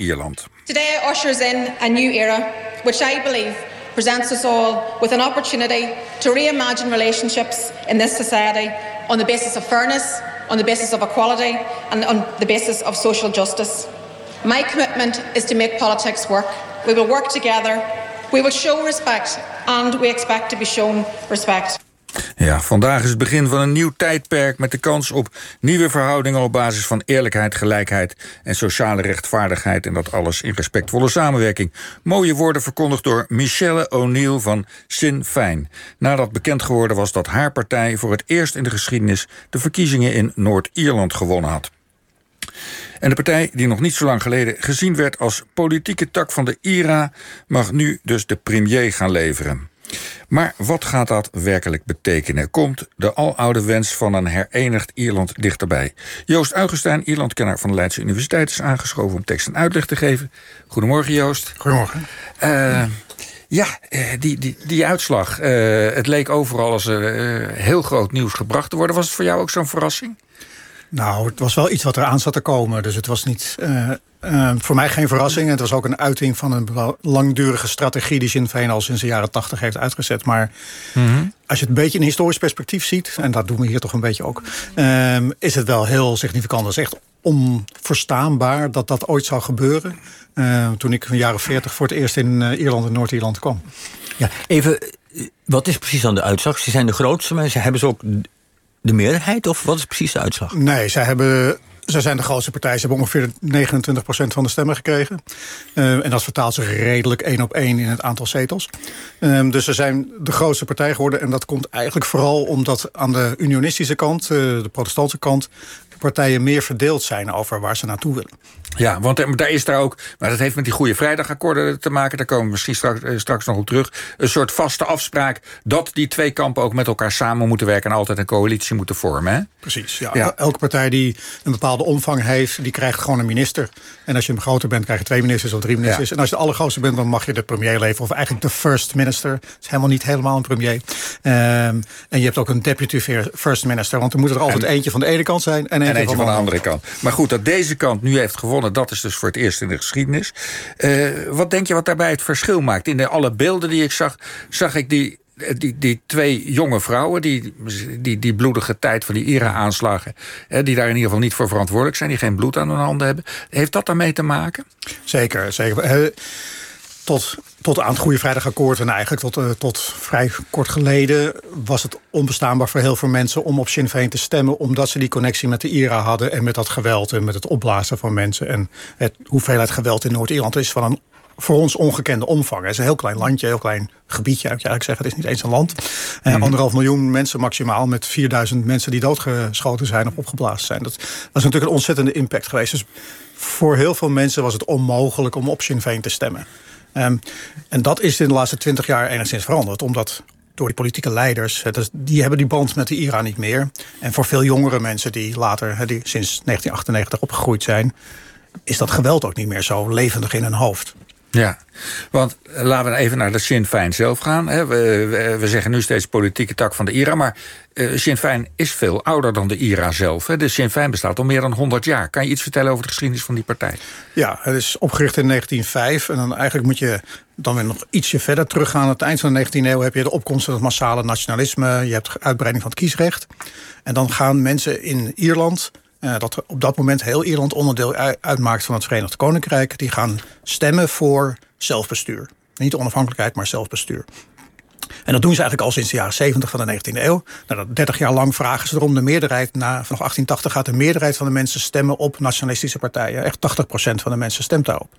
Noord-Ierland. Today ushers in a new era, which I believe presents us all with an opportunity to reimagine relationships in this society on the basis of fairness, on the basis of equality, and on the basis of social justice. My commitment is to make politics work. We will work together. We will show respect, and we expect to be shown respect. Ja, vandaag is het begin van een nieuw tijdperk met de kans op nieuwe verhoudingen op basis van eerlijkheid, gelijkheid en sociale rechtvaardigheid en dat alles in respectvolle samenwerking. Mooie woorden verkondigd door Michelle O'Neill van Sinn Féin. Nadat bekend geworden was dat haar partij voor het eerst in de geschiedenis de verkiezingen in Noord-Ierland gewonnen had. En de partij, die nog niet zo lang geleden gezien werd als politieke tak van de IRA, mag nu dus de premier gaan leveren. Maar wat gaat dat werkelijk betekenen? Komt de aloude wens van een herenigd Ierland dichterbij? Joost Augustijn, Ierlandkenner van de Leidse Universiteit... is aangeschoven om tekst en uitleg te geven. Goedemorgen, Joost. Goedemorgen. Uh, ja, eh, die, die, die uitslag. Uh, het leek overal als uh, heel groot nieuws gebracht te worden. Was het voor jou ook zo'n verrassing? Nou, het was wel iets wat eraan zat te komen. Dus het was niet, uh, uh, voor mij geen verrassing. Het was ook een uiting van een langdurige strategie... die Sinn Féin al sinds de jaren tachtig heeft uitgezet. Maar mm -hmm. als je het een beetje in historisch perspectief ziet... en dat doen we hier toch een beetje ook... Uh, is het wel heel significant. Het is echt onverstaanbaar dat dat ooit zou gebeuren... toen ik in de jaren 40 voor het eerst in Ierland en Noord-Ierland kwam. Ja, even, wat is precies aan de uitslag? Ze zijn de grootste, maar ze hebben ze ook de meerderheid? Of wat is precies de uitslag? Nee, zij hebben zij zijn de grootste partij. Ze hebben ongeveer 29% van de stemmen gekregen. Uh, en dat vertaalt zich redelijk één op één in het aantal zetels. Uh, dus ze zijn de grootste partij geworden. En dat komt eigenlijk vooral omdat aan de unionistische kant... Uh, de protestantse kant partijen meer verdeeld zijn over waar ze naartoe willen. Ja, want daar is daar ook, maar dat heeft met die Goede Vrijdagakkoorden te maken. Daar komen we misschien straks, eh, straks nog op terug. Een soort vaste afspraak dat die twee kampen ook met elkaar samen moeten werken en altijd een coalitie moeten vormen. Hè? Precies, ja. Elke partij die een bepaalde omvang heeft, die krijgt gewoon een minister. En als je een groter bent, krijg je twee ministers of drie ministers. En als je de allergrootste bent, dan mag je de premier leveren. Of eigenlijk de first minister. Het is helemaal niet helemaal een premier. Um, en je hebt ook een deputy first minister. Want er moet er altijd eentje van de ene kant zijn en eentje, van, van, de andere kant. Maar goed, dat deze kant nu heeft gewonnen, dat is dus voor het eerst in de geschiedenis. Uh, wat denk je wat daarbij het verschil maakt? In de alle beelden die ik zag, zag ik die die, die twee jonge vrouwen, die, die, die bloedige tijd van die IRA-aanslagen... die daar in ieder geval niet voor verantwoordelijk zijn... die geen bloed aan hun handen hebben. Heeft dat daarmee te maken? Zeker, zeker. Tot, tot aan het Goede Vrijdagakkoord en eigenlijk tot, uh, tot vrij kort geleden... was het onbestaanbaar voor heel veel mensen om op Sinn Féin te stemmen... omdat ze die connectie met de IRA hadden en met dat geweld... en met het opblazen van mensen. En het hoeveelheid geweld in Noord-Ierland is van een voor ons ongekende omvang. Het is een heel klein landje, heel klein gebiedje. Ik eigenlijk zeggen, het is niet eens een land. Mm. Anderhalf miljoen mensen maximaal met 4000 mensen die doodgeschoten zijn of opgeblazen zijn. Dat was natuurlijk een ontzettende impact geweest. Dus voor heel veel mensen was het onmogelijk om op Sinn Féin te stemmen. Um, en dat is in de laatste twintig jaar enigszins veranderd. Omdat door die politieke leiders. Die hebben die band met de IRA niet meer. En voor veel jongere mensen die later, die sinds 1998 opgegroeid zijn... is dat geweld ook niet meer zo levendig in hun hoofd. Ja, want laten we even naar de Sinn Féin zelf gaan. We, we, we, zeggen nu steeds politieke tak van de IRA... maar uh, Sinn Féin is veel ouder dan de IRA zelf. De Sinn Féin bestaat al meer dan 100 jaar. Kan je iets vertellen over de geschiedenis van die partij? Ja, het is opgericht in 1905. En dan eigenlijk moet je dan weer nog ietsje verder teruggaan. Aan het eind van de 19e eeuw heb je de opkomst van het massale nationalisme. Je hebt uitbreiding van het kiesrecht. En dan gaan mensen in Ierland... Uh, dat op dat moment heel Ierland onderdeel uitmaakt van het Verenigd Koninkrijk. Die gaan stemmen voor zelfbestuur. Niet onafhankelijkheid, maar zelfbestuur. En dat doen ze eigenlijk al sinds de jaren 70 van de 19e eeuw. Nou, 30 jaar lang vragen ze erom de meerderheid. Na, vanaf 1880 gaat de meerderheid van de mensen stemmen op nationalistische partijen. Echt 80% van de mensen stemt daarop.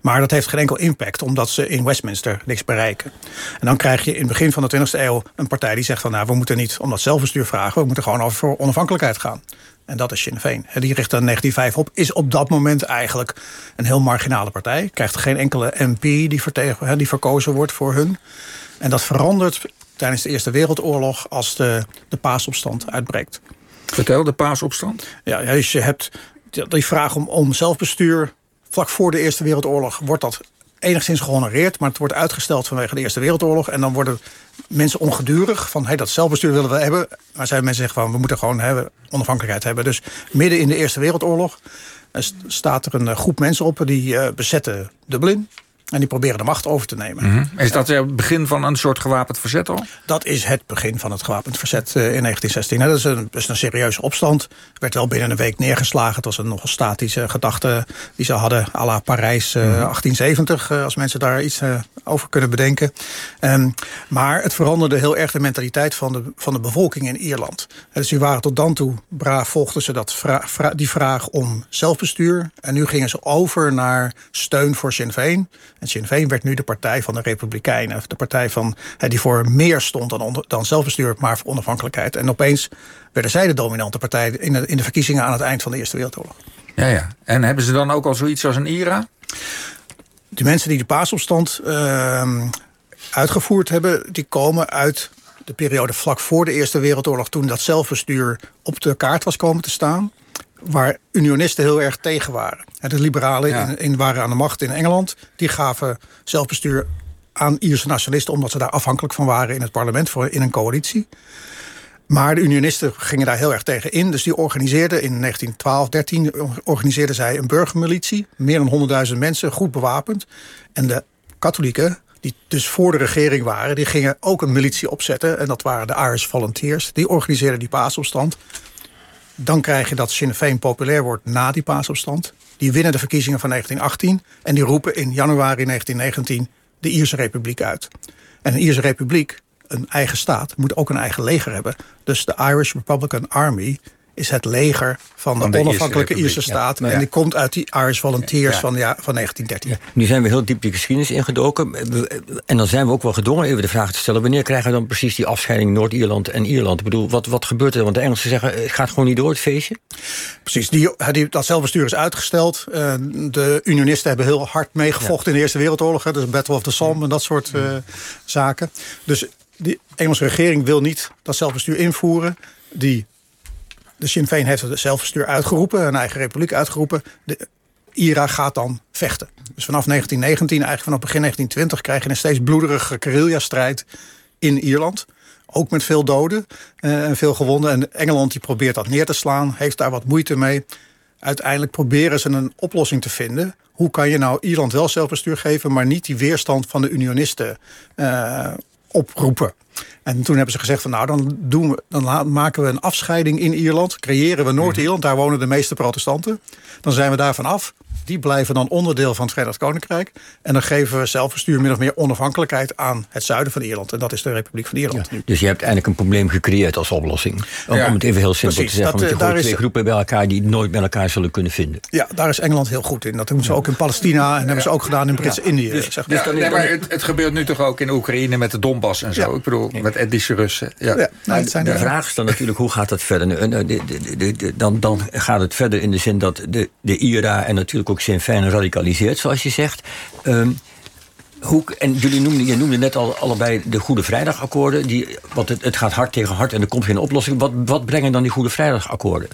Maar dat heeft geen enkel impact, omdat ze in Westminster niks bereiken. En dan krijg je in het begin van de 20e eeuw een partij die zegt van... nou, we moeten niet om dat zelfbestuur vragen, we moeten gewoon over onafhankelijkheid gaan. En dat is Sinn Féin. Die richt dan 1905 op. Is op dat moment eigenlijk een heel marginale partij. Krijgt geen enkele MP die, vertegen, die verkozen wordt voor hun. En dat verandert tijdens de Eerste Wereldoorlog als de, de paasopstand uitbreekt. Vertel, de paasopstand? Ja, dus je hebt die vraag om, om zelfbestuur. Vlak voor de Eerste Wereldoorlog wordt dat enigszins gehonoreerd... maar het wordt uitgesteld vanwege de Eerste Wereldoorlog. En dan worden mensen ongedurig van hey, dat zelfbestuur willen we hebben. Maar zijn mensen zeggen van we moeten gewoon hebben, onafhankelijkheid hebben. Dus midden in de Eerste Wereldoorlog staat er een groep mensen op die bezetten Dublin. En die proberen de macht over te nemen. Mhm. Is dat het begin van een soort gewapend verzet al? Dat is het begin van het gewapend verzet in 1916. Dat is, een, dat is een serieuze opstand. werd wel binnen een week neergeslagen. Het was een nogal statische gedachte die ze hadden à la Parijs 1870. Mhm. als mensen daar iets over kunnen bedenken. Um, maar het veranderde heel erg de mentaliteit van de, van de bevolking in Ierland. Dus die waren tot dan toe braaf, volgden ze dat die vraag om zelfbestuur. En nu gingen ze over naar steun voor Sinn Féin. En Sinn Féin werd nu de partij van de Republikeinen. De partij van, die voor meer stond dan, dan zelfbestuur, maar voor onafhankelijkheid. En opeens werden zij de dominante partij in de, in de verkiezingen aan het eind van de Eerste Wereldoorlog. Ja, ja. En hebben ze dan ook al zoiets als een IRA? De mensen die de paasopstand uh, uitgevoerd hebben, die komen uit de periode vlak voor de Eerste Wereldoorlog, toen dat zelfbestuur op de kaart was komen te staan waar unionisten heel erg tegen waren. De liberalen in, in, waren aan de macht in Engeland. Die gaven zelfbestuur aan Ierse nationalisten... omdat ze daar afhankelijk van waren in het parlement voor, in een coalitie. Maar de unionisten gingen daar heel erg tegen in. Dus die organiseerden in 1912, 13 organiseerden zij een burgermilitie. Meer dan 100.000 mensen, goed bewapend. En de katholieken, die dus voor de regering waren... die gingen ook een militie opzetten. En dat waren de Irish Volunteers. Die organiseerden die paasopstand. Dan krijg je dat Sinn Féin populair wordt na die paasopstand. Die winnen de verkiezingen van 1918 en die roepen in januari 1919 de Ierse Republiek uit. En een Ierse Republiek, een eigen staat, moet ook een eigen leger hebben. Dus de Irish Republican Army is het leger van de, onafhankelijke Ierse, staat. en die komt uit die Irish Volunteers van, ja, van 1913. Nu zijn we heel diep die geschiedenis ingedoken. En dan zijn we ook wel gedwongen even de vraag te stellen... wanneer krijgen we dan precies die afscheiding Noord-Ierland en Ierland? Ik bedoel, wat, wat gebeurt er? Want de Engelsen zeggen, het gaat gewoon niet door, het feestje. Precies, die, die, dat zelfbestuur is uitgesteld. Uh, de unionisten hebben heel hard meegevochten in de Eerste Wereldoorlog. Dus Battle of the Somme en dat soort uh, zaken. Dus de Engelse regering wil niet dat zelfbestuur invoeren. Die de Sinn Féin heeft het zelfbestuur uitgeroepen, een eigen republiek uitgeroepen. De IRA gaat dan vechten. Dus vanaf 1919, eigenlijk vanaf begin 1920, krijg je een steeds bloederige guerrilla-strijd in Ierland. Ook met veel doden eh, en veel gewonden. En Engeland die probeert dat neer te slaan, heeft daar wat moeite mee. Uiteindelijk proberen ze een oplossing te vinden. Hoe kan je nou Ierland wel zelfbestuur geven, maar niet die weerstand van de unionisten uh, oproepen? En toen hebben ze gezegd van nou, dan, doen we, dan maken we een afscheiding in Ierland. Creëren we Noord-Ierland, daar wonen de meeste protestanten. Dan zijn we daarvan af. Die blijven dan onderdeel van het Verenigd Koninkrijk. En dan geven we zelfbestuur min of meer onafhankelijkheid aan het zuiden van Ierland. En dat is de Republiek van Ierland. dus je hebt eigenlijk een probleem gecreëerd als oplossing. Om, het even heel simpel te zeggen. want je gooit twee groepen bij elkaar die nooit met elkaar zullen kunnen vinden. Ja, daar is Engeland heel goed in. Dat doen ze ook in Palestina en hebben ze ook gedaan in Brits-Indië. Dus, zeg maar. nee, maar het, het, gebeurt nu toch ook in Oekraïne met de Donbass en zo. Ik bedoel, met etnische Russen. Ja. Nou, de, de vraag is dan natuurlijk, hoe gaat dat verder? Dan, dan gaat het verder in de zin dat de, de IRA en natuurlijk ook Sinn Féin radicaliseert, zoals je zegt. Um, hoe, en jullie noemden, je noemde net al allebei de Goede Vrijdagakkoorden. Die, want het, het gaat hard tegen hard en er komt geen oplossing. Wat, wat brengen dan die Goede Vrijdagakkoorden?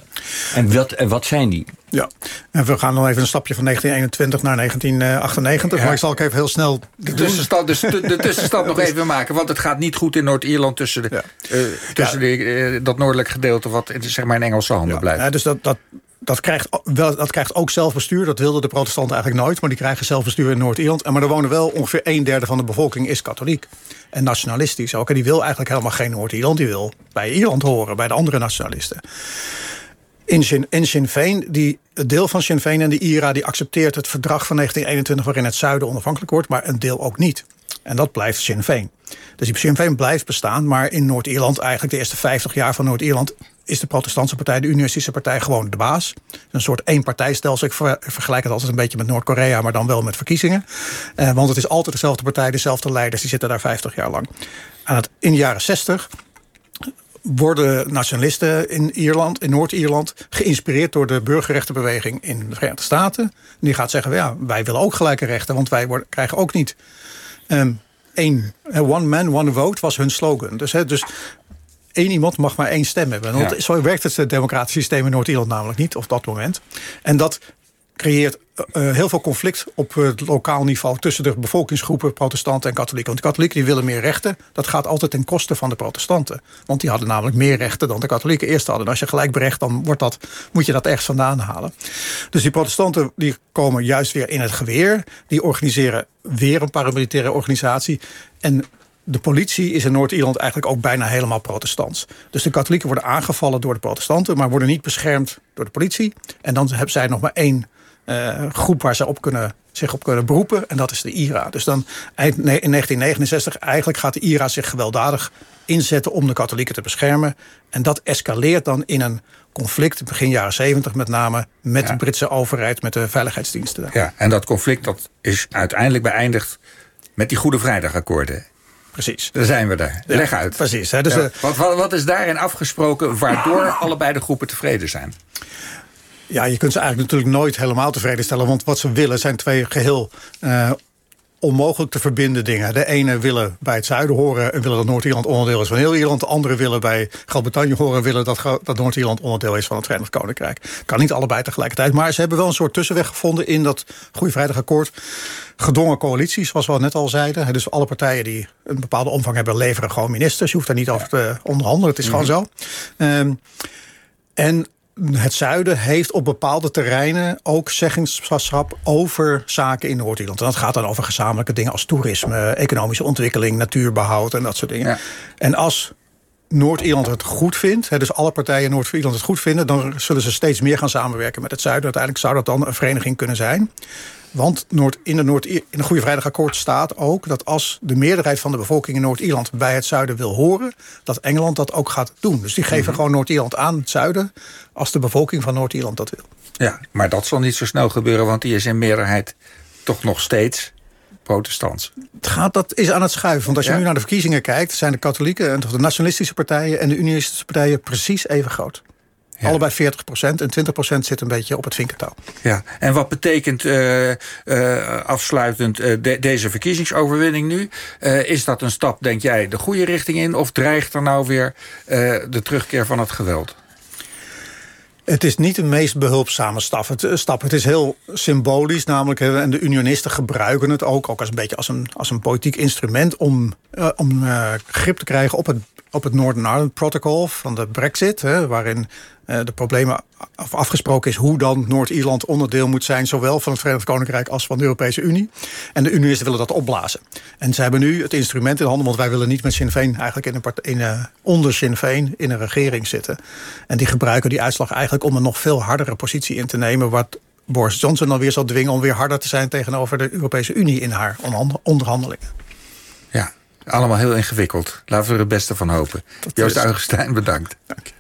En wat, en wat zijn die? Ja, en we gaan nog even een stapje van 1921 naar 1998. Maar ik zal ook even heel snel... De tussenstand, dus de, tussenstand nog even maken. Want het gaat niet goed in Noord-Ierland tussen, de, ja. uh, tussen de, uh, dat noordelijk gedeelte... wat zeg maar in Engelse handen blijft. Ja, dus dat, dat, dat krijgt, dat krijgt ook zelfbestuur. Dat wilden de protestanten eigenlijk nooit. Maar die krijgen zelfbestuur in Noord-Ierland. Maar er wonen wel ongeveer een derde van de bevolking is katholiek. En nationalistisch ook. En die wil eigenlijk helemaal geen Noord-Ierland. Die wil bij Ierland horen, bij de andere nationalisten. In Sinn, in Sinn Féin, die, het deel van Sinn Féin en de IRA... die accepteert het verdrag van 1921 waarin het zuiden onafhankelijk wordt... maar een deel ook niet. En dat blijft Sinn Féin. Dus die Sinn Féin blijft bestaan, maar in Noord-Ierland... eigenlijk de eerste 50 jaar van Noord-Ierland is de protestantse partij, de unionistische partij, gewoon de baas. Een soort eenpartijstelsel. Ik vergelijk het altijd een beetje met Noord-Korea, maar dan wel met verkiezingen. Eh, want het is altijd dezelfde partij, dezelfde leiders, die zitten daar 50 jaar lang. Het, in de jaren 60 worden nationalisten in Ierland, in Noord-Ierland, geïnspireerd door de burgerrechtenbeweging in de Verenigde Staten. Die gaat zeggen: ja, wij willen ook gelijke rechten, want wij worden, krijgen ook niet. Um, één, one man, one vote was hun slogan. Dus, hè, dus één iemand mag maar één stem hebben. Want Zo werkt het democratische systeem in Noord-Ierland namelijk niet, op dat moment. En dat creëert uh, heel veel conflict op het lokaal niveau tussen de bevolkingsgroepen, protestanten en katholieken. Want de katholieken die willen meer rechten. Dat gaat altijd ten koste van de protestanten. Want die hadden namelijk meer rechten dan de katholieken eerst hadden. En als je gelijk berecht, dan wordt dat, moet je dat ergens vandaan halen. Dus die protestanten die komen juist weer in het geweer. Die organiseren weer een paramilitaire organisatie. En de politie is in Noord-Ierland eigenlijk ook bijna helemaal protestants. Dus de katholieken worden aangevallen door de protestanten, maar worden niet beschermd door de politie. En dan hebben zij nog maar één uh, groep waar ze op kunnen, zich op kunnen beroepen. En dat is de IRA. Dus dan in 1969 eigenlijk gaat de IRA zich gewelddadig inzetten om de katholieken te beschermen. En dat escaleert dan in een conflict begin jaren 70 met name met de Britse overheid, met de veiligheidsdiensten. Ja, en dat conflict dat is uiteindelijk beëindigd met die Goede Vrijdagakkoorden. Precies. Daar zijn we daar. Leg uit. Precies. Hè, dus ja. wat, wat, wat is daarin afgesproken waardoor allebei de groepen tevreden zijn? Ja, je kunt ze eigenlijk natuurlijk nooit helemaal tevreden stellen. Want wat ze willen zijn twee geheel uh, onmogelijk te verbinden dingen. De ene willen bij het zuiden horen en willen dat Noord-Ierland onderdeel is van heel Ierland. De andere willen bij Groot-Brittannië horen en willen dat, dat Noord-Ierland onderdeel is van het Verenigd Koninkrijk. Kan niet allebei tegelijkertijd. Maar ze hebben wel een soort tussenweg gevonden in dat Goede Vrijdagakkoord. Gedwongen coalities, zoals we net al zeiden. Dus alle partijen die een bepaalde omvang hebben, leveren gewoon ministers. Je hoeft daar niet over te onderhandelen. Het is gewoon zo. Um, en het zuiden heeft op bepaalde terreinen ook zeggenschap over zaken in Noord-Ierland. En dat gaat dan over gezamenlijke dingen als toerisme, economische ontwikkeling, natuurbehoud en dat soort dingen. En als Noord-Ierland het goed vindt, dus alle partijen in Noord-Ierland het goed vinden, dan zullen ze steeds meer gaan samenwerken met het zuiden. Uiteindelijk zou dat dan een vereniging kunnen zijn. Want Noord, in, de Noord, in de Goede Vrijdagakkoord staat ook dat als de meerderheid van de bevolking in Noord-Ierland bij het zuiden wil horen, dat Engeland dat ook gaat doen. Dus die geven mhm. gewoon Noord-Ierland aan het zuiden als de bevolking van Noord-Ierland dat wil. Ja, maar dat zal niet zo snel gebeuren, want die is in meerderheid toch nog steeds protestants. Het gaat, dat is aan het schuiven. Want als je nu naar de verkiezingen kijkt, zijn de katholieken en de nationalistische partijen en de unionistische partijen precies even groot. Allebei 40 procent en 20 procent zit een beetje op het vinkertouw. Ja, en wat betekent uh, uh, afsluitend uh, de, deze verkiezingsoverwinning nu? is dat een stap, denk jij, de goede richting in? Of dreigt er nou weer de terugkeer van het geweld? Het is niet de meest behulpzame stap. Het, stap. het is heel symbolisch, namelijk. En de unionisten gebruiken het ook, ook als een beetje als een, als een politiek instrument om, om grip te krijgen op het, op het Northern Ireland Protocol van de Brexit, hè, waarin de problemen afgesproken is hoe dan Noord-Ierland onderdeel moet zijn, zowel van het Verenigd Koninkrijk als van de Europese Unie. En de unionisten willen dat opblazen. En ze hebben nu het instrument in handen, want wij willen niet met Sinn Féin eigenlijk in een part, in, uh, onder Sinn Féin in een regering zitten. En die gebruiken die uitslag eigenlijk om een nog veel hardere positie in te nemen, wat Boris Johnson dan weer zal dwingen om weer harder te zijn tegenover de Europese Unie in haar onderhandelingen. Ja, allemaal heel ingewikkeld. Laten we er het beste van hopen. Dat Joost Augustijn, bedankt. Dank je.